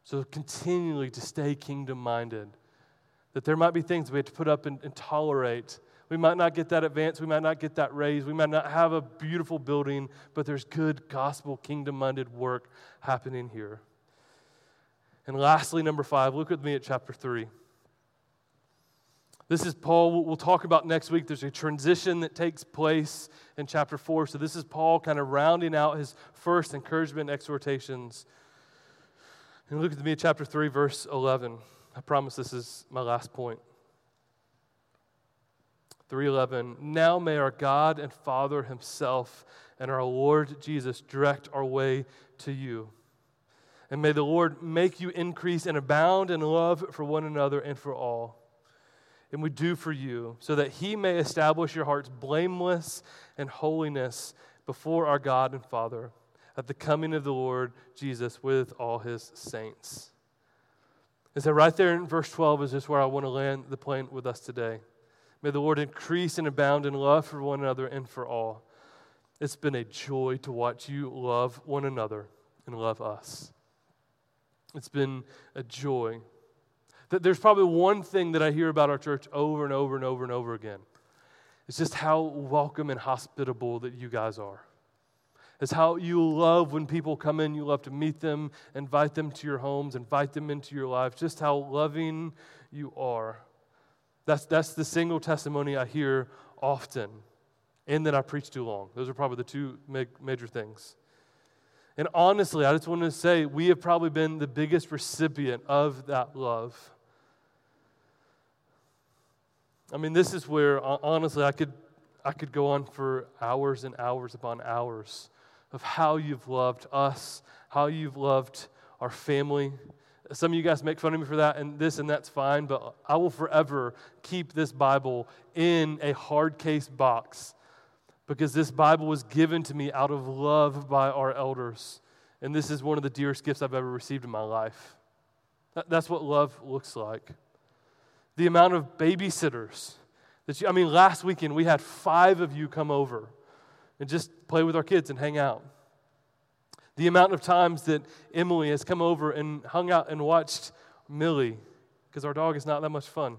So, continually to stay kingdom minded. That there might be things we have to put up and, and tolerate. We might not get that advance, we might not get that raise, we might not have a beautiful building, but there's good gospel, kingdom minded work happening here. And lastly, number five, look with me at chapter three. This is Paul, we'll talk about next week. There's a transition that takes place in chapter 4. So, this is Paul kind of rounding out his first encouragement and exhortations. And look at me at chapter 3, verse 11. I promise this is my last point. 3:11 Now may our God and Father himself and our Lord Jesus direct our way to you. And may the Lord make you increase and abound in love for one another and for all and we do for you, so that he may establish your hearts blameless and holiness before our God and Father at the coming of the Lord Jesus with all his saints. And so, right there in verse 12 is just where I want to land the plane with us today. May the Lord increase and abound in love for one another and for all. It's been a joy to watch you love one another and love us. It's been a joy there's probably one thing that I hear about our church over and over and over and over again. It's just how welcome and hospitable that you guys are. It's how you love when people come in, you love to meet them, invite them to your homes, invite them into your life, just how loving you are. That's, that's the single testimony I hear often, and that I preach too long. Those are probably the two major things. And honestly, I just want to say we have probably been the biggest recipient of that love. I mean, this is where, honestly, I could, I could go on for hours and hours upon hours of how you've loved us, how you've loved our family. Some of you guys make fun of me for that, and this and that's fine, but I will forever keep this Bible in a hard case box because this Bible was given to me out of love by our elders. And this is one of the dearest gifts I've ever received in my life. That's what love looks like the amount of babysitters that you, I mean, last weekend we had five of you come over and just play with our kids and hang out. The amount of times that Emily has come over and hung out and watched Millie, because our dog is not that much fun.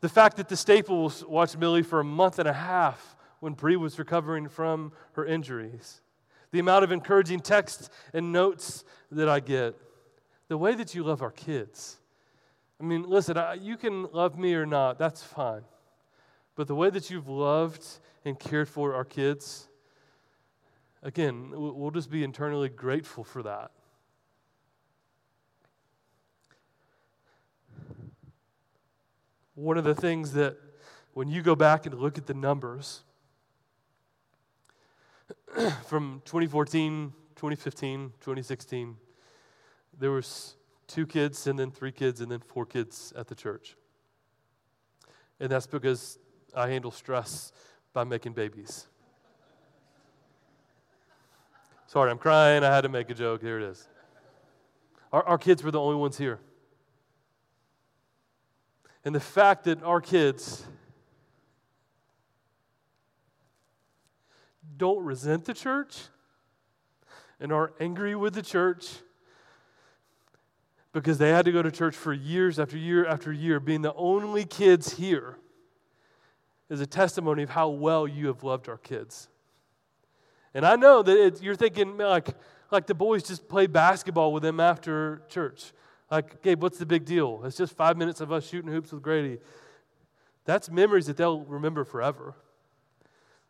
The fact that the Staples watched Millie for a month and a half when Bree was recovering from her injuries. The amount of encouraging texts and notes that I get the way that you love our kids. I mean, listen, you can love me or not, that's fine. But the way that you've loved and cared for our kids, again, we'll just be internally grateful for that. One of the things that, when you go back and look at the numbers from 2014, 2015, 2016, there was two kids and then three kids and then four kids at the church. And that's because I handle stress by making babies. Sorry, I'm crying. I had to make a joke. Here it is. Our, our kids were the only ones here. And the fact that our kids don't resent the church and are angry with the church because they had to go to church for years after year after year, being the only kids here is a testimony of how well you have loved our kids. And I know that it, you're thinking, like, like the boys just play basketball with them after church. Like, Gabe, what's the big deal? It's just five minutes of us shooting hoops with Grady. That's memories that they'll remember forever.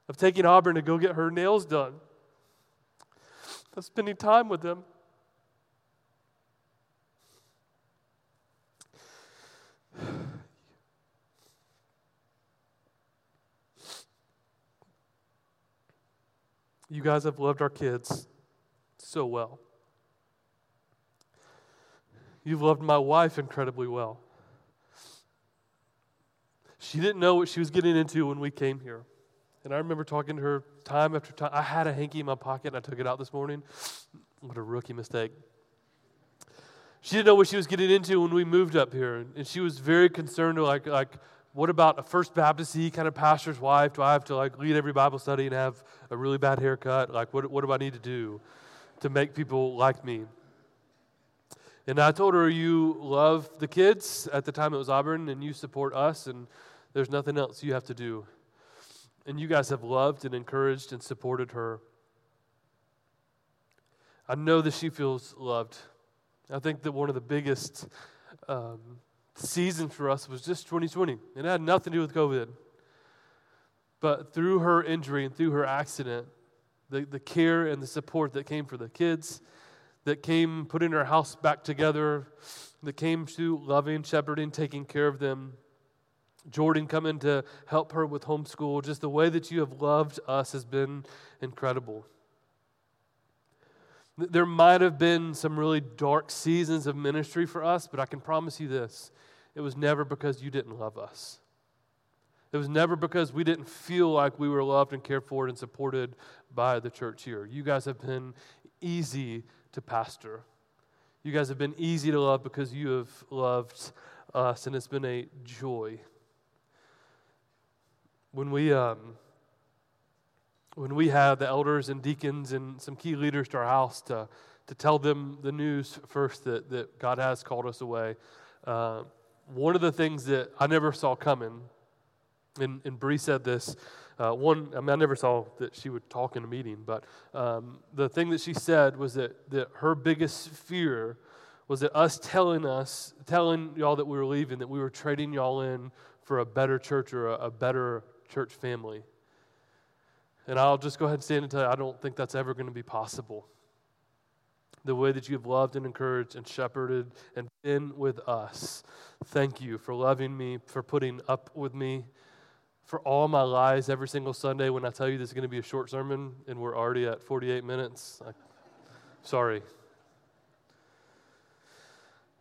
Of taking Auburn to go get her nails done, of spending time with them. You guys have loved our kids so well. You've loved my wife incredibly well. She didn't know what she was getting into when we came here. And I remember talking to her time after time. I had a hanky in my pocket and I took it out this morning. What a rookie mistake. She didn't know what she was getting into when we moved up here. And she was very concerned, like, like what about a First Baptist kind of pastor's wife? Do I have to like lead every Bible study and have a really bad haircut? Like, what, what do I need to do to make people like me? And I told her, You love the kids. At the time it was Auburn, and you support us, and there's nothing else you have to do. And you guys have loved and encouraged and supported her. I know that she feels loved. I think that one of the biggest um, season for us was just 2020. and It had nothing to do with COVID. But through her injury and through her accident, the, the care and the support that came for the kids, that came putting our house back together, that came to loving, shepherding, taking care of them. Jordan coming to help her with homeschool. Just the way that you have loved us has been incredible. There might have been some really dark seasons of ministry for us, but I can promise you this it was never because you didn't love us. It was never because we didn't feel like we were loved and cared for and supported by the church here. You guys have been easy to pastor. You guys have been easy to love because you have loved us, and it's been a joy. When we, um, when we have the elders and deacons and some key leaders to our house to, to tell them the news first that, that God has called us away, uh, one of the things that I never saw coming, and, and Bree said this, uh, one, I mean, I never saw that she would talk in a meeting, but um, the thing that she said was that, that her biggest fear was that us telling us, telling y'all that we were leaving, that we were trading y'all in for a better church or a, a better church family. And I'll just go ahead and stand and tell you, I don't think that's ever going to be possible the way that you have loved and encouraged and shepherded and been with us. Thank you for loving me, for putting up with me, for all my lies every single Sunday when I tell you this is going to be a short sermon and we're already at 48 minutes. I, sorry.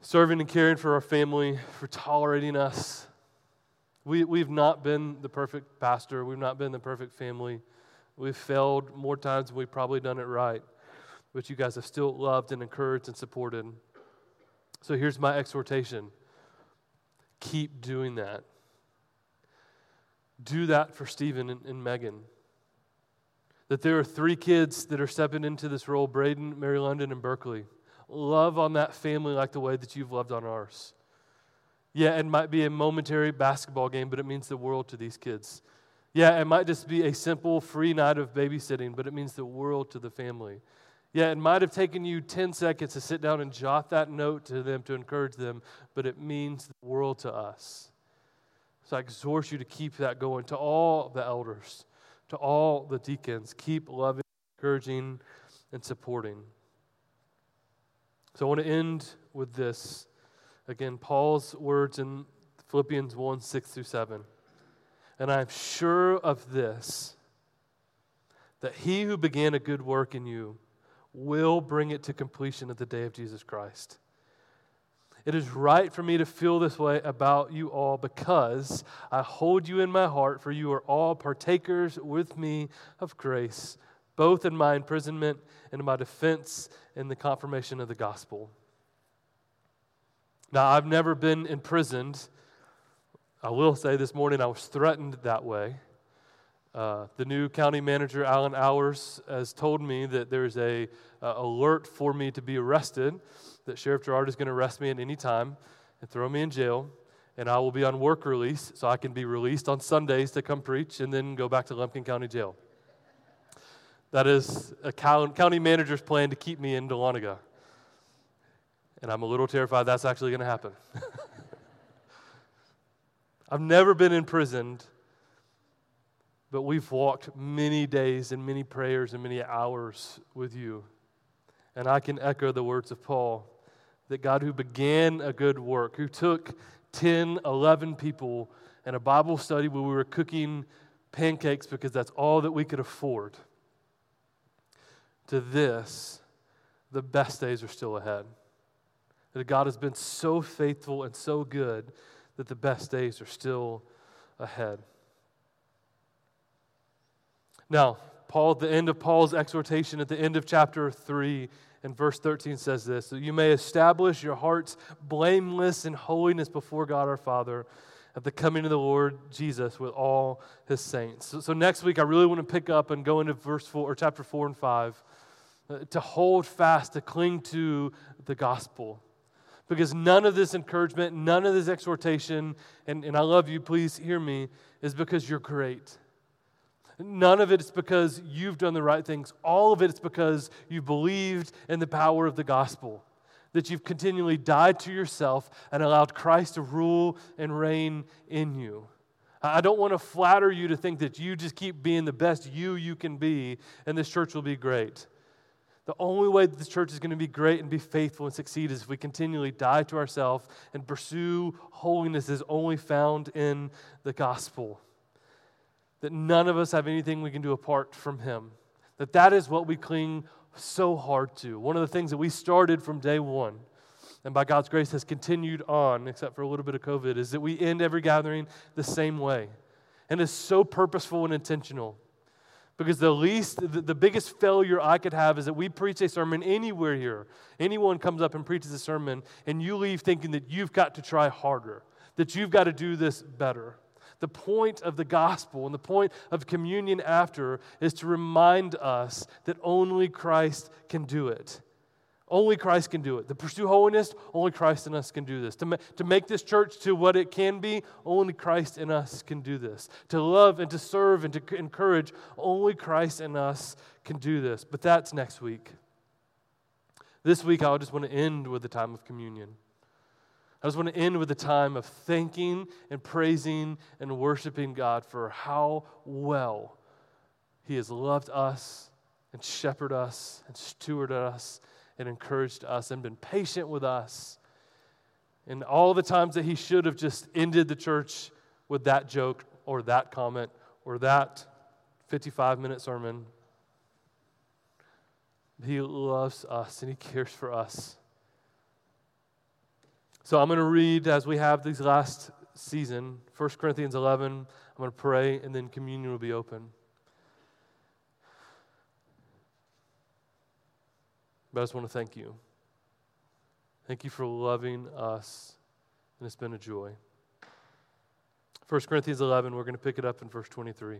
Serving and caring for our family, for tolerating us. We, we've not been the perfect pastor, we've not been the perfect family. We've failed more times than we've probably done it right but you guys have still loved and encouraged and supported. So here's my exhortation keep doing that. Do that for Stephen and, and Megan. That there are three kids that are stepping into this role Braden, Mary London, and Berkeley. Love on that family like the way that you've loved on ours. Yeah, it might be a momentary basketball game, but it means the world to these kids. Yeah, it might just be a simple free night of babysitting, but it means the world to the family. Yeah, it might have taken you 10 seconds to sit down and jot that note to them to encourage them, but it means the world to us. So I exhort you to keep that going. To all the elders, to all the deacons, keep loving, encouraging, and supporting. So I want to end with this. Again, Paul's words in Philippians 1 6 through 7. And I'm sure of this, that he who began a good work in you will bring it to completion at the day of Jesus Christ. It is right for me to feel this way about you all because I hold you in my heart, for you are all partakers with me of grace, both in my imprisonment and in my defense in the confirmation of the gospel. Now, I've never been imprisoned. I will say this morning I was threatened that way. Uh, the new county manager, Alan Ours, has told me that there's a uh, alert for me to be arrested, that Sheriff Jarrard is going to arrest me at any time and throw me in jail, and I will be on work release, so I can be released on Sundays to come preach and then go back to Lumpkin County Jail. That is a county manager's plan to keep me in Dahlonega. And I'm a little terrified that's actually going to happen. I've never been imprisoned but we've walked many days and many prayers and many hours with you. And I can echo the words of Paul that God, who began a good work, who took 10, 11 people in a Bible study where we were cooking pancakes because that's all that we could afford, to this, the best days are still ahead. That God has been so faithful and so good that the best days are still ahead. Now, Paul, at the end of Paul's exhortation, at the end of chapter 3, and verse 13 says this that you may establish your hearts blameless in holiness before God our Father at the coming of the Lord Jesus with all his saints. So, so next week, I really want to pick up and go into verse 4 or chapter 4 and 5 uh, to hold fast, to cling to the gospel. Because none of this encouragement, none of this exhortation, and, and I love you, please hear me, is because you're great. None of it is because you've done the right things. All of it is because you've believed in the power of the gospel. That you've continually died to yourself and allowed Christ to rule and reign in you. I don't want to flatter you to think that you just keep being the best you you can be and this church will be great. The only way that this church is going to be great and be faithful and succeed is if we continually die to ourselves and pursue holiness is only found in the gospel that none of us have anything we can do apart from Him. That that is what we cling so hard to. One of the things that we started from day one, and by God's grace has continued on, except for a little bit of COVID, is that we end every gathering the same way. And it's so purposeful and intentional. Because the least, the, the biggest failure I could have is that we preach a sermon anywhere here. Anyone comes up and preaches a sermon, and you leave thinking that you've got to try harder, that you've got to do this better. The point of the gospel and the point of communion after is to remind us that only Christ can do it. Only Christ can do it. To pursue holiness, only Christ in us can do this. To, ma- to make this church to what it can be, only Christ in us can do this. To love and to serve and to encourage, only Christ in us can do this. But that's next week. This week, I just want to end with the time of communion. I just want to end with a time of thanking and praising and worshiping God for how well He has loved us and shepherded us and stewarded us and encouraged us and been patient with us. And all the times that He should have just ended the church with that joke or that comment or that 55 minute sermon. He loves us and He cares for us. So I'm going to read as we have these last season, 1 Corinthians 11. I'm going to pray, and then communion will be open. But I just want to thank you. Thank you for loving us, and it's been a joy. 1 Corinthians 11, we're going to pick it up in verse 23.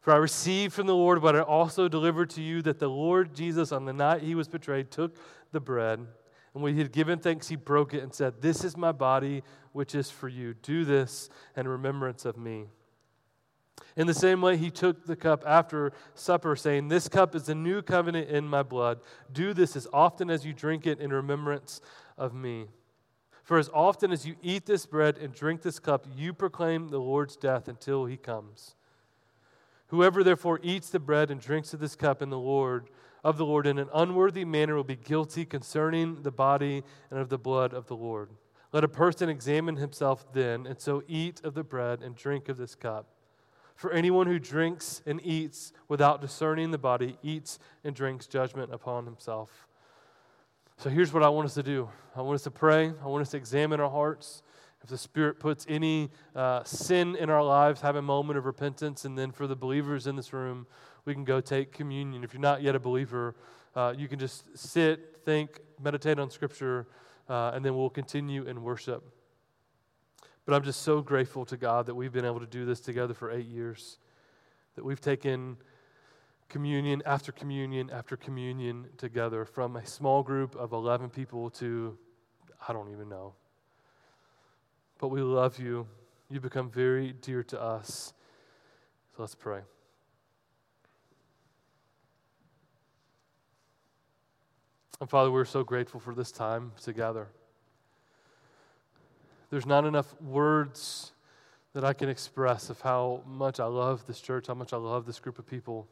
For I received from the Lord what I also delivered to you that the Lord Jesus, on the night he was betrayed, took the bread. And when he had given thanks, he broke it and said, This is my body, which is for you. Do this in remembrance of me. In the same way, he took the cup after supper, saying, This cup is the new covenant in my blood. Do this as often as you drink it in remembrance of me. For as often as you eat this bread and drink this cup, you proclaim the Lord's death until he comes. Whoever therefore eats the bread and drinks of this cup in the Lord of the Lord in an unworthy manner will be guilty concerning the body and of the blood of the Lord. Let a person examine himself then, and so eat of the bread and drink of this cup. For anyone who drinks and eats without discerning the body eats and drinks judgment upon himself. So here's what I want us to do I want us to pray, I want us to examine our hearts. If the Spirit puts any uh, sin in our lives, have a moment of repentance. And then for the believers in this room, we can go take communion. If you're not yet a believer, uh, you can just sit, think, meditate on Scripture, uh, and then we'll continue in worship. But I'm just so grateful to God that we've been able to do this together for eight years, that we've taken communion after communion after communion together from a small group of 11 people to, I don't even know. But we love you. You become very dear to us. So let's pray. And Father, we're so grateful for this time together. There's not enough words that I can express of how much I love this church, how much I love this group of people,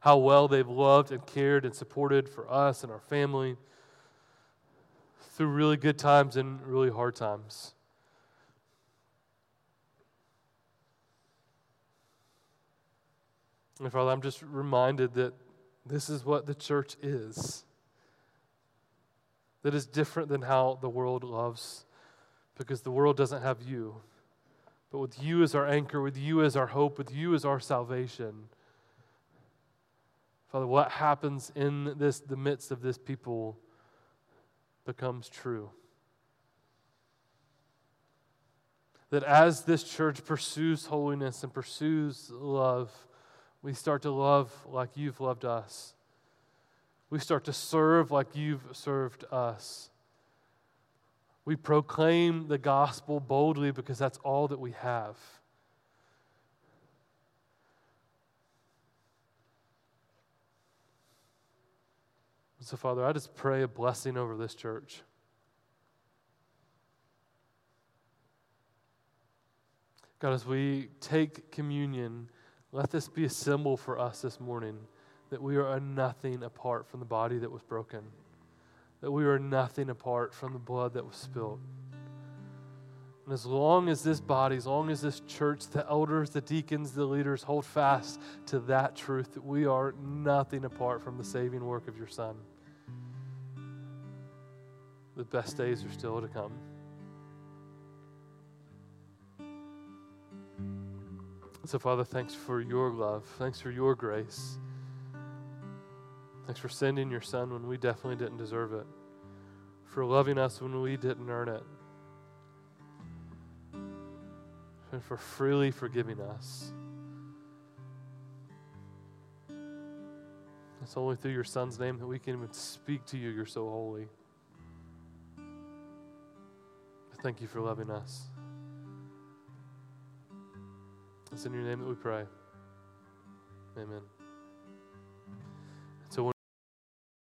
how well they've loved and cared and supported for us and our family through really good times and really hard times. And Father, I'm just reminded that this is what the church is. That is different than how the world loves because the world doesn't have you. But with you as our anchor, with you as our hope, with you as our salvation. Father, what happens in this the midst of this people becomes true. That as this church pursues holiness and pursues love, we start to love like you've loved us. We start to serve like you've served us. We proclaim the gospel boldly because that's all that we have. So, Father, I just pray a blessing over this church. God, as we take communion, let this be a symbol for us this morning that we are nothing apart from the body that was broken that we are nothing apart from the blood that was spilled. And as long as this body, as long as this church, the elders, the deacons, the leaders hold fast to that truth that we are nothing apart from the saving work of your Son, the best days are still to come. So, Father, thanks for your love. Thanks for your grace. Thanks for sending your son when we definitely didn't deserve it, for loving us when we didn't earn it, and for freely forgiving us. It's only through your son's name that we can even speak to you. You're so holy. Thank you for loving us. It's in your name that we pray. Amen.